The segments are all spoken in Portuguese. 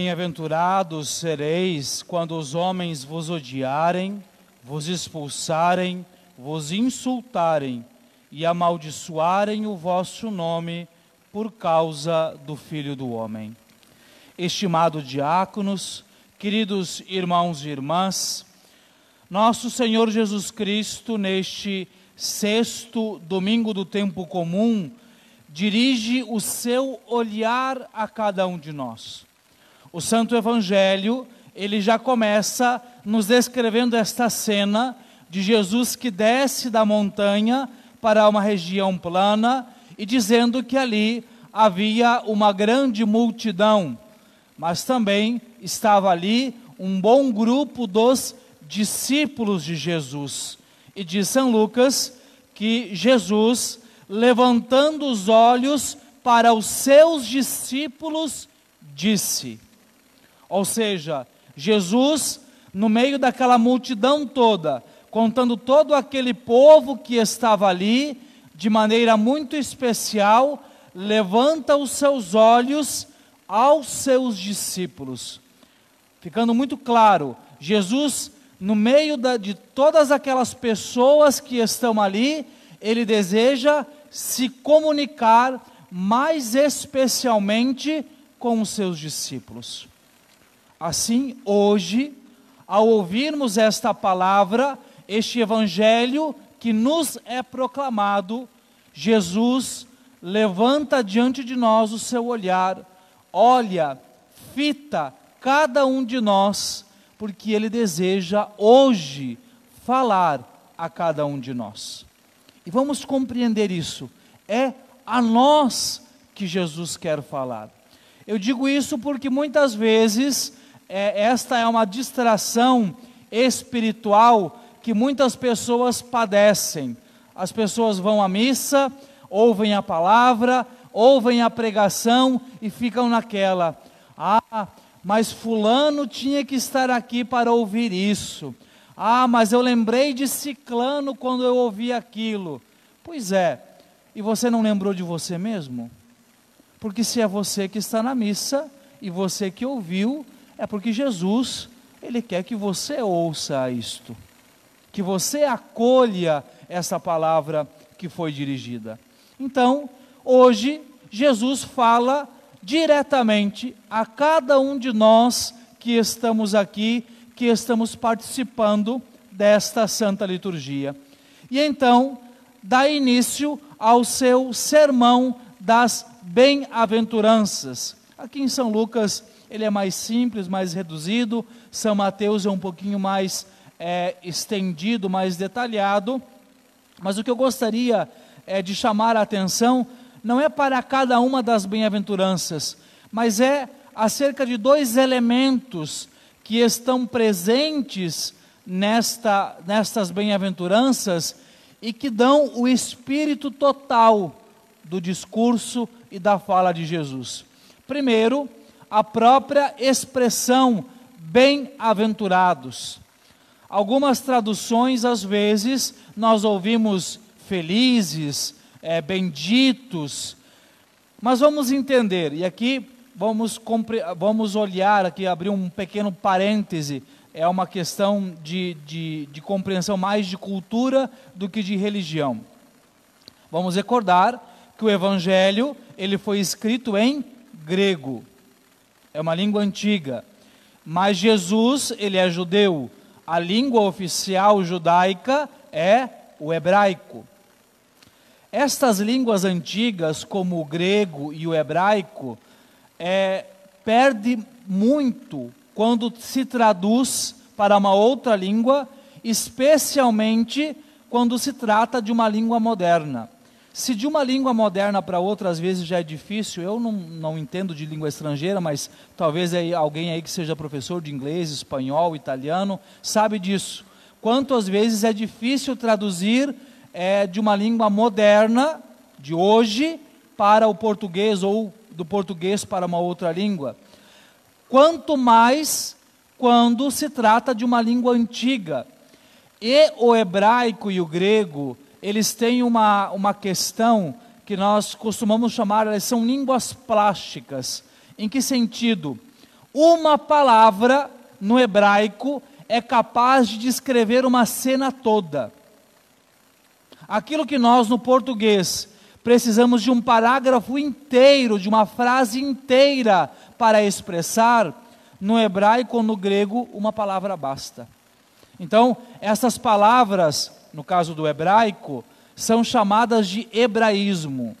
Bem-aventurados sereis quando os homens vos odiarem, vos expulsarem, vos insultarem e amaldiçoarem o vosso nome por causa do Filho do Homem. Estimados diáconos, queridos irmãos e irmãs, nosso Senhor Jesus Cristo, neste sexto domingo do tempo comum, dirige o seu olhar a cada um de nós. O Santo Evangelho, ele já começa nos descrevendo esta cena de Jesus que desce da montanha para uma região plana e dizendo que ali havia uma grande multidão, mas também estava ali um bom grupo dos discípulos de Jesus. E diz São Lucas que Jesus, levantando os olhos para os seus discípulos, disse: ou seja, Jesus, no meio daquela multidão toda, contando todo aquele povo que estava ali, de maneira muito especial, levanta os seus olhos aos seus discípulos. Ficando muito claro, Jesus, no meio da, de todas aquelas pessoas que estão ali, ele deseja se comunicar mais especialmente com os seus discípulos. Assim, hoje, ao ouvirmos esta palavra, este evangelho que nos é proclamado, Jesus levanta diante de nós o seu olhar, olha, fita cada um de nós, porque ele deseja hoje falar a cada um de nós. E vamos compreender isso. É a nós que Jesus quer falar. Eu digo isso porque muitas vezes é, esta é uma distração espiritual que muitas pessoas padecem. As pessoas vão à missa, ouvem a palavra, ouvem a pregação e ficam naquela. Ah, mas Fulano tinha que estar aqui para ouvir isso. Ah, mas eu lembrei de Ciclano quando eu ouvi aquilo. Pois é, e você não lembrou de você mesmo? Porque se é você que está na missa e você que ouviu, é porque Jesus, ele quer que você ouça isto, que você acolha essa palavra que foi dirigida. Então, hoje, Jesus fala diretamente a cada um de nós que estamos aqui, que estamos participando desta santa liturgia. E então, dá início ao seu sermão das bem-aventuranças. Aqui em São Lucas, ele é mais simples, mais reduzido. São Mateus é um pouquinho mais é, estendido, mais detalhado. Mas o que eu gostaria é, de chamar a atenção não é para cada uma das bem-aventuranças, mas é acerca de dois elementos que estão presentes nesta, nestas bem-aventuranças e que dão o espírito total do discurso e da fala de Jesus. Primeiro, a própria expressão bem-aventurados. Algumas traduções, às vezes, nós ouvimos felizes, é, benditos, mas vamos entender, e aqui vamos, vamos olhar, aqui abrir um pequeno parêntese, é uma questão de, de, de compreensão mais de cultura do que de religião. Vamos recordar que o Evangelho ele foi escrito em grego é uma língua antiga. Mas Jesus, ele é judeu. A língua oficial judaica é o hebraico. Estas línguas antigas, como o grego e o hebraico, é, perde muito quando se traduz para uma outra língua, especialmente quando se trata de uma língua moderna. Se de uma língua moderna para outra às vezes já é difícil, eu não, não entendo de língua estrangeira, mas talvez aí, alguém aí que seja professor de inglês, espanhol, italiano, sabe disso. Quanto às vezes é difícil traduzir é, de uma língua moderna, de hoje, para o português ou do português para uma outra língua. Quanto mais quando se trata de uma língua antiga. E o hebraico e o grego eles têm uma, uma questão que nós costumamos chamar, elas são línguas plásticas. Em que sentido? Uma palavra no hebraico é capaz de descrever uma cena toda. Aquilo que nós no português precisamos de um parágrafo inteiro, de uma frase inteira para expressar, no hebraico ou no grego, uma palavra basta. Então, essas palavras, no caso do hebraico, são chamadas de hebraísmo.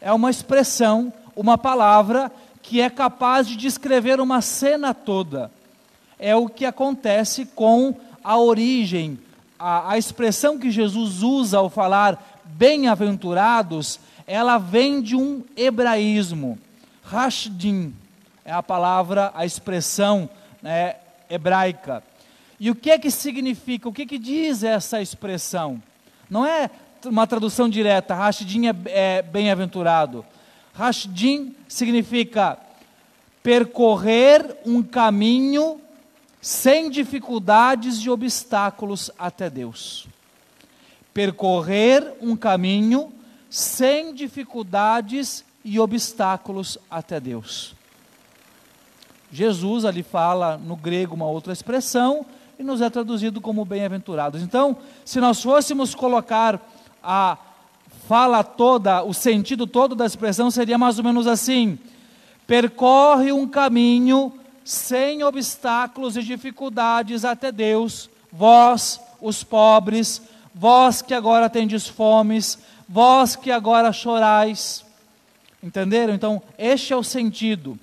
É uma expressão, uma palavra que é capaz de descrever uma cena toda. É o que acontece com a origem, a, a expressão que Jesus usa ao falar bem-aventurados, ela vem de um hebraísmo. Rashdim é a palavra, a expressão né, hebraica. E o que é que significa? O que, é que diz essa expressão? Não é uma tradução direta, Rashdim é, é bem-aventurado. Rashdim significa percorrer um caminho sem dificuldades e obstáculos até Deus. Percorrer um caminho sem dificuldades e obstáculos até Deus. Jesus ali fala no grego uma outra expressão e nos é traduzido como bem-aventurados. Então, se nós fôssemos colocar a fala toda, o sentido todo da expressão seria mais ou menos assim: percorre um caminho sem obstáculos e dificuldades até Deus, vós, os pobres, vós que agora tendes fomes, vós que agora chorais. Entenderam? Então, este é o sentido.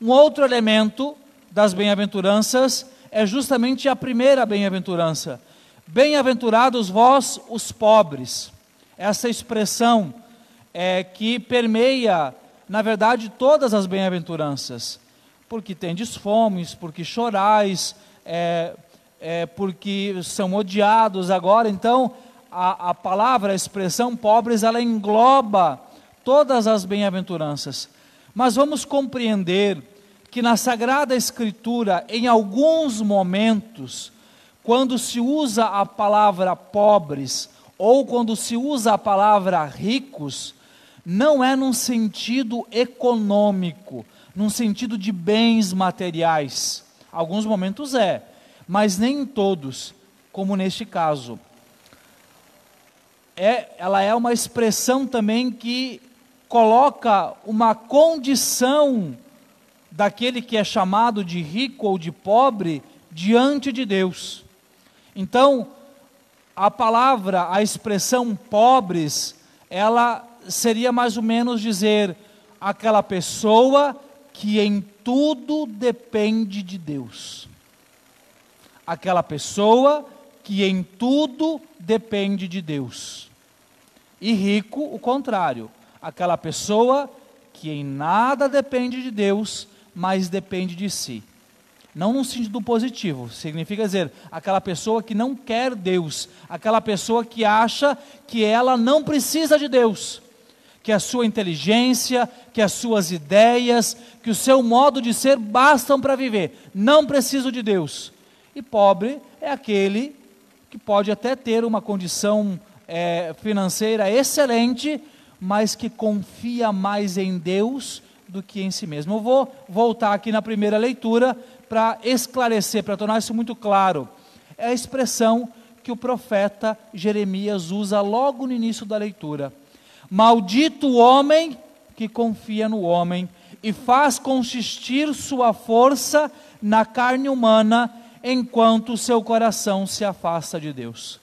Um outro elemento das bem-aventuranças é justamente a primeira bem-aventurança. Bem-aventurados vós, os pobres. Essa expressão é que permeia, na verdade, todas as bem-aventuranças. Porque tendes fomes, porque chorais, é, é, porque são odiados agora. Então, a, a palavra, a expressão pobres, ela engloba todas as bem-aventuranças. Mas vamos compreender que na Sagrada Escritura, em alguns momentos, quando se usa a palavra pobres, ou quando se usa a palavra ricos, não é num sentido econômico, num sentido de bens materiais. Alguns momentos é, mas nem em todos, como neste caso. É, ela é uma expressão também que coloca uma condição daquele que é chamado de rico ou de pobre diante de Deus. Então, a palavra, a expressão pobres, ela seria mais ou menos dizer aquela pessoa que em tudo depende de Deus. Aquela pessoa que em tudo depende de Deus. E rico, o contrário, aquela pessoa que em nada depende de Deus, mas depende de si. Não no sentido positivo, significa dizer, aquela pessoa que não quer Deus, aquela pessoa que acha que ela não precisa de Deus, que a sua inteligência, que as suas ideias, que o seu modo de ser bastam para viver, não preciso de Deus. E pobre é aquele que pode até ter uma condição é, financeira excelente, mas que confia mais em Deus do que em si mesmo. Eu vou voltar aqui na primeira leitura para esclarecer, para tornar isso muito claro. É a expressão que o profeta Jeremias usa logo no início da leitura. Maldito o homem que confia no homem e faz consistir sua força na carne humana, enquanto seu coração se afasta de Deus.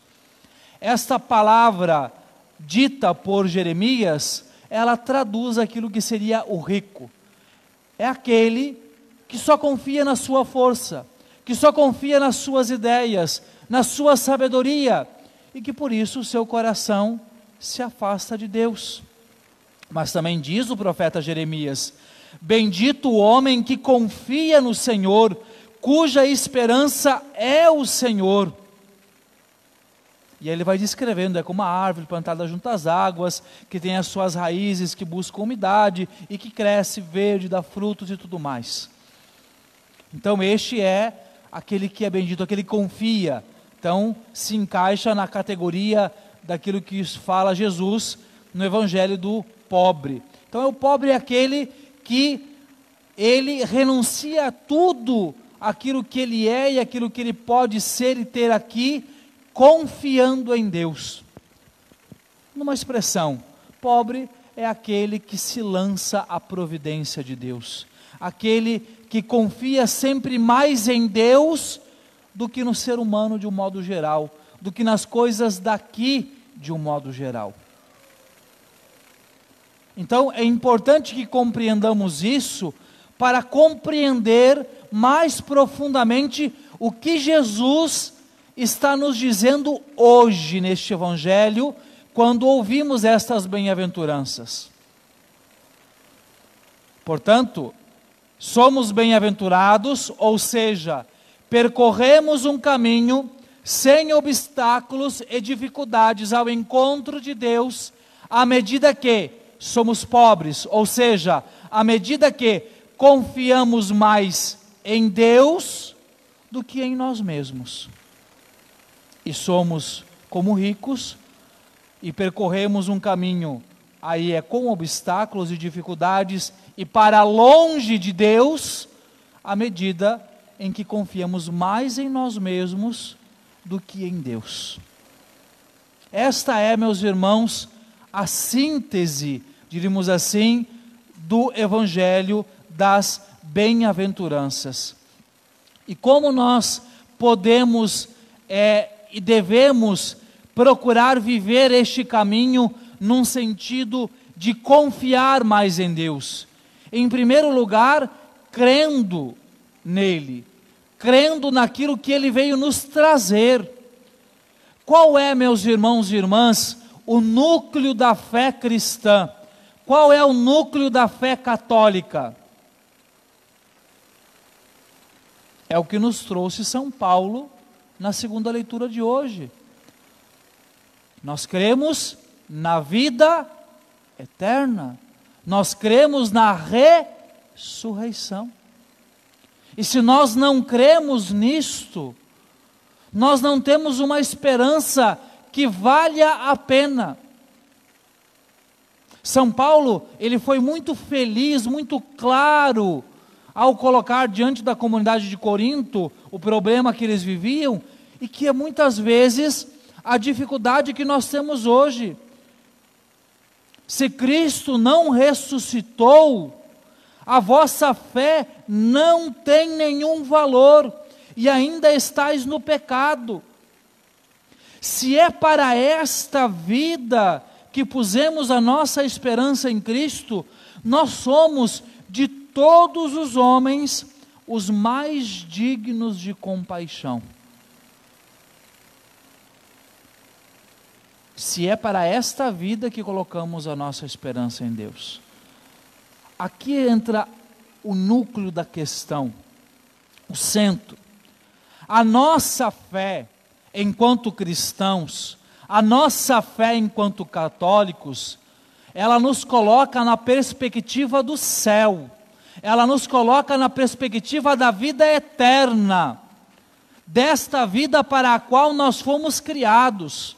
Esta palavra dita por Jeremias, ela traduz aquilo que seria o rico. É aquele que só confia na sua força, que só confia nas suas ideias, na sua sabedoria, e que por isso seu coração se afasta de Deus. Mas também diz o profeta Jeremias: Bendito o homem que confia no Senhor, cuja esperança é o Senhor. E aí ele vai descrevendo, é como uma árvore plantada junto às águas, que tem as suas raízes que buscam umidade e que cresce verde, dá frutos e tudo mais. Então, este é aquele que é bendito, aquele que confia. Então, se encaixa na categoria daquilo que fala Jesus no evangelho do pobre. Então, é o pobre é aquele que ele renuncia a tudo aquilo que ele é e aquilo que ele pode ser e ter aqui, confiando em Deus. Numa expressão, pobre é aquele que se lança à providência de Deus, aquele que confia sempre mais em Deus do que no ser humano de um modo geral, do que nas coisas daqui de um modo geral. Então é importante que compreendamos isso para compreender mais profundamente o que Jesus está nos dizendo hoje neste Evangelho, quando ouvimos estas bem-aventuranças. Portanto, somos bem-aventurados, ou seja, percorremos um caminho sem obstáculos e dificuldades ao encontro de Deus, à medida que somos pobres, ou seja, à medida que confiamos mais em Deus do que em nós mesmos. E somos como ricos e percorremos um caminho aí é com obstáculos e dificuldades e para longe de Deus, à medida em que confiamos mais em nós mesmos do que em Deus. Esta é, meus irmãos, a síntese, diríamos assim, do Evangelho das bem-aventuranças. E como nós podemos é, e devemos procurar viver este caminho num sentido de confiar mais em Deus. Em primeiro lugar, crendo nele, crendo naquilo que ele veio nos trazer. Qual é, meus irmãos e irmãs, o núcleo da fé cristã? Qual é o núcleo da fé católica? É o que nos trouxe São Paulo na segunda leitura de hoje. Nós cremos na vida eterna. Nós cremos na ressurreição. E se nós não cremos nisto, nós não temos uma esperança que valha a pena. São Paulo, ele foi muito feliz, muito claro ao colocar diante da comunidade de Corinto o problema que eles viviam e que é muitas vezes a dificuldade que nós temos hoje. Se Cristo não ressuscitou, a vossa fé não tem nenhum valor e ainda estáis no pecado. Se é para esta vida que pusemos a nossa esperança em Cristo, nós somos todos os homens os mais dignos de compaixão. Se é para esta vida que colocamos a nossa esperança em Deus. Aqui entra o núcleo da questão, o centro. A nossa fé, enquanto cristãos, a nossa fé enquanto católicos, ela nos coloca na perspectiva do céu, ela nos coloca na perspectiva da vida eterna, desta vida para a qual nós fomos criados.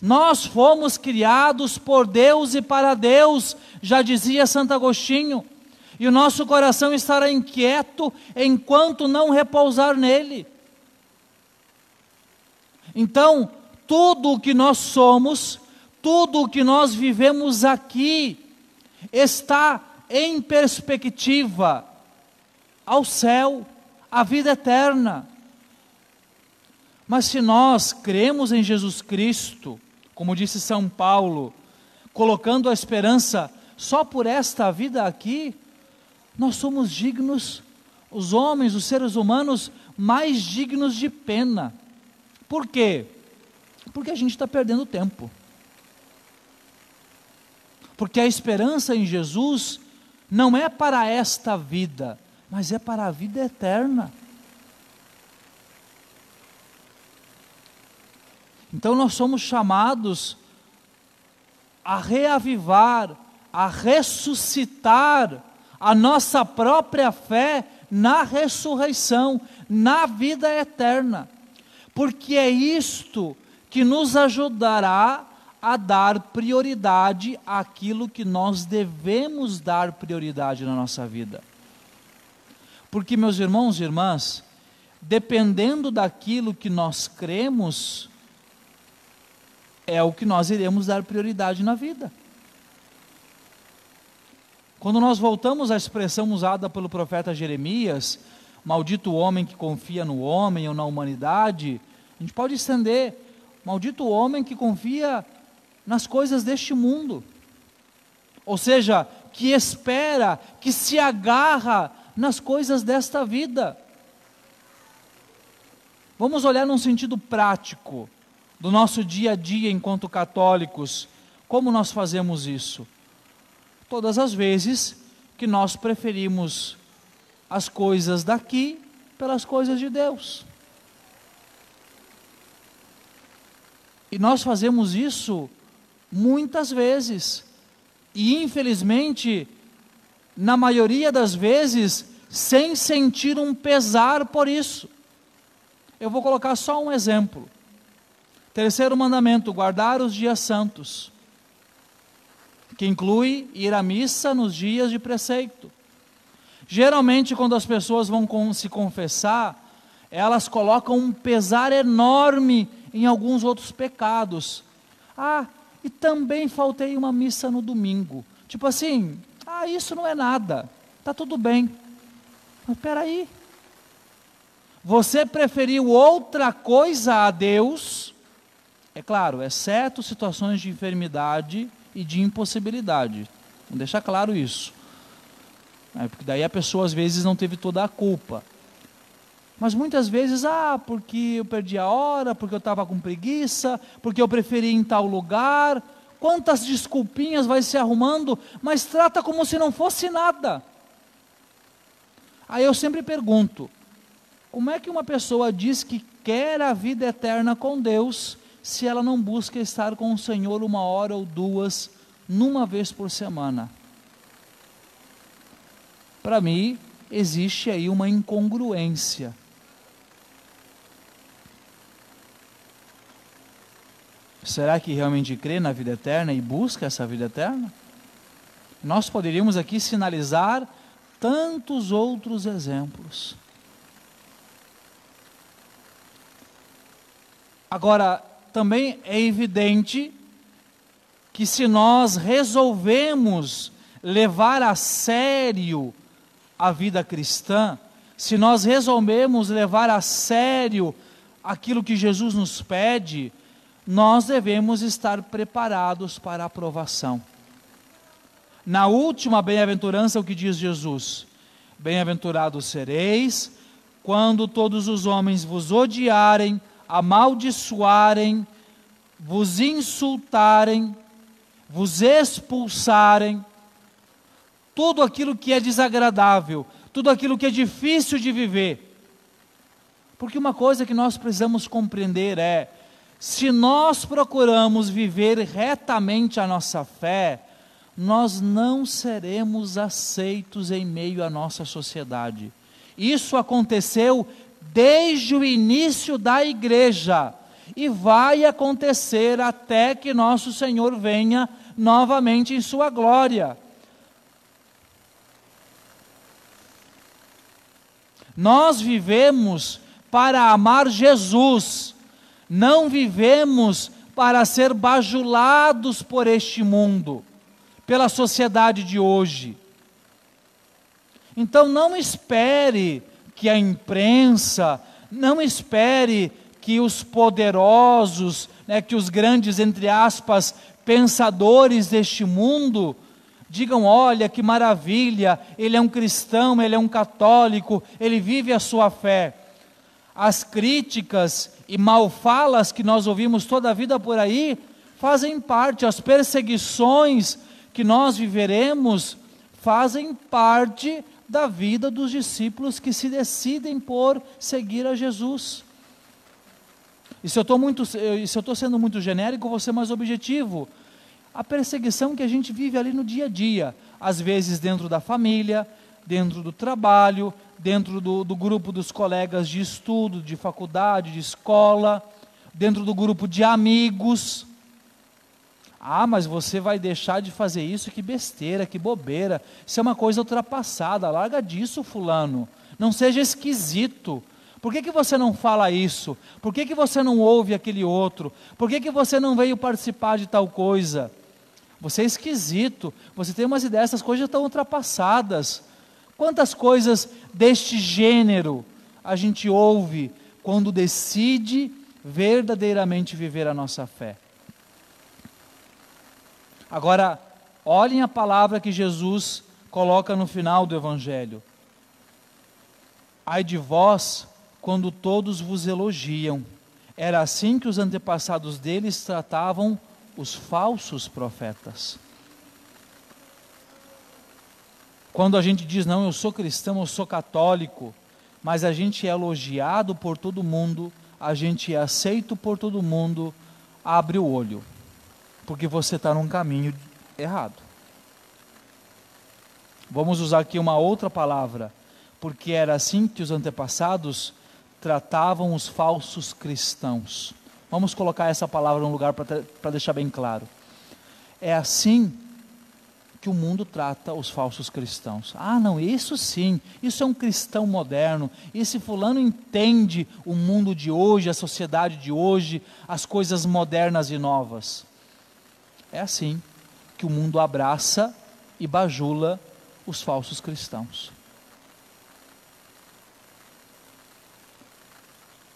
Nós fomos criados por Deus e para Deus, já dizia Santo Agostinho, e o nosso coração estará inquieto enquanto não repousar nele. Então, tudo o que nós somos, tudo o que nós vivemos aqui, está em perspectiva ao céu, à vida eterna. Mas se nós cremos em Jesus Cristo, como disse São Paulo, colocando a esperança só por esta vida aqui, nós somos dignos, os homens, os seres humanos, mais dignos de pena. Por quê? Porque a gente está perdendo tempo. Porque a esperança em Jesus não é para esta vida, mas é para a vida eterna. Então nós somos chamados a reavivar, a ressuscitar a nossa própria fé na ressurreição, na vida eterna. Porque é isto que nos ajudará a dar prioridade àquilo que nós devemos dar prioridade na nossa vida. Porque, meus irmãos e irmãs, dependendo daquilo que nós cremos, é o que nós iremos dar prioridade na vida. Quando nós voltamos à expressão usada pelo profeta Jeremias, maldito o homem que confia no homem ou na humanidade, a gente pode estender, maldito o homem que confia nas coisas deste mundo. Ou seja, que espera, que se agarra nas coisas desta vida. Vamos olhar num sentido prático do nosso dia a dia enquanto católicos. Como nós fazemos isso? Todas as vezes que nós preferimos as coisas daqui pelas coisas de Deus. E nós fazemos isso muitas vezes. E infelizmente, na maioria das vezes, sem sentir um pesar por isso. Eu vou colocar só um exemplo. Terceiro mandamento: guardar os dias santos, que inclui ir à missa nos dias de preceito. Geralmente, quando as pessoas vão se confessar, elas colocam um pesar enorme em alguns outros pecados. Ah, e também faltei uma missa no domingo. Tipo assim, ah, isso não é nada, está tudo bem. Mas espera aí. Você preferiu outra coisa a Deus, é claro, exceto situações de enfermidade e de impossibilidade. Vamos deixar claro isso. É, porque daí a pessoa às vezes não teve toda a culpa. Mas muitas vezes, ah, porque eu perdi a hora, porque eu estava com preguiça, porque eu preferi ir em tal lugar. Quantas desculpinhas vai se arrumando, mas trata como se não fosse nada. Aí eu sempre pergunto: como é que uma pessoa diz que quer a vida eterna com Deus, se ela não busca estar com o Senhor uma hora ou duas, numa vez por semana? Para mim, existe aí uma incongruência. Será que realmente crê na vida eterna e busca essa vida eterna? Nós poderíamos aqui sinalizar tantos outros exemplos. Agora, também é evidente que se nós resolvemos levar a sério a vida cristã, se nós resolvemos levar a sério aquilo que Jesus nos pede, nós devemos estar preparados para a aprovação. Na última bem-aventurança, o que diz Jesus? Bem-aventurados sereis quando todos os homens vos odiarem, amaldiçoarem, vos insultarem, vos expulsarem, tudo aquilo que é desagradável, tudo aquilo que é difícil de viver. Porque uma coisa que nós precisamos compreender é: se nós procuramos viver retamente a nossa fé, nós não seremos aceitos em meio à nossa sociedade. Isso aconteceu desde o início da igreja e vai acontecer até que nosso Senhor venha novamente em sua glória. Nós vivemos para amar Jesus não vivemos para ser bajulados por este mundo, pela sociedade de hoje. Então não espere que a imprensa, não espere que os poderosos, né, que os grandes, entre aspas, pensadores deste mundo, digam: olha que maravilha, ele é um cristão, ele é um católico, ele vive a sua fé. As críticas e malfalas que nós ouvimos toda a vida por aí fazem parte, as perseguições que nós viveremos fazem parte da vida dos discípulos que se decidem por seguir a Jesus. E se eu estou sendo muito genérico, vou ser mais objetivo. A perseguição que a gente vive ali no dia a dia, às vezes dentro da família, dentro do trabalho, dentro do, do grupo dos colegas de estudo, de faculdade, de escola, dentro do grupo de amigos. Ah, mas você vai deixar de fazer isso? Que besteira, que bobeira. Isso é uma coisa ultrapassada. Larga disso, fulano. Não seja esquisito. Por que, que você não fala isso? Por que, que você não ouve aquele outro? Por que, que você não veio participar de tal coisa? Você é esquisito. Você tem umas ideias, essas coisas estão ultrapassadas. Quantas coisas deste gênero a gente ouve quando decide verdadeiramente viver a nossa fé? Agora, olhem a palavra que Jesus coloca no final do Evangelho. Ai de vós, quando todos vos elogiam. Era assim que os antepassados deles tratavam os falsos profetas. Quando a gente diz, não, eu sou cristão, eu sou católico, mas a gente é elogiado por todo mundo, a gente é aceito por todo mundo, abre o olho, porque você está num caminho errado. Vamos usar aqui uma outra palavra, porque era assim que os antepassados tratavam os falsos cristãos. Vamos colocar essa palavra no lugar para deixar bem claro. É assim que o mundo trata os falsos cristãos. Ah, não, isso sim, isso é um cristão moderno. Esse fulano entende o mundo de hoje, a sociedade de hoje, as coisas modernas e novas. É assim que o mundo abraça e bajula os falsos cristãos.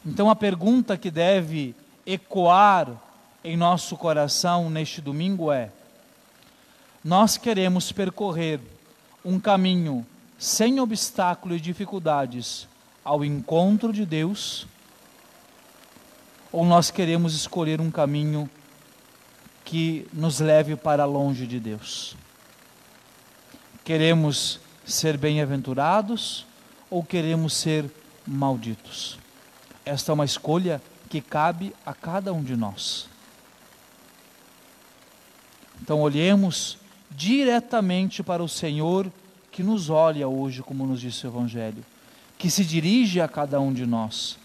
Então a pergunta que deve ecoar em nosso coração neste domingo é: nós queremos percorrer um caminho sem obstáculo e dificuldades ao encontro de Deus? Ou nós queremos escolher um caminho que nos leve para longe de Deus? Queremos ser bem-aventurados ou queremos ser malditos? Esta é uma escolha que cabe a cada um de nós. Então, olhemos diretamente para o Senhor que nos olha hoje, como nos disse o Evangelho, que se dirige a cada um de nós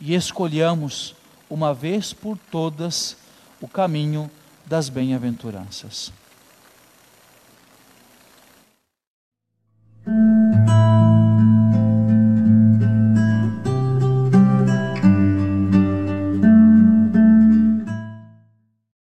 e escolhamos uma vez por todas o caminho das bem-aventuranças.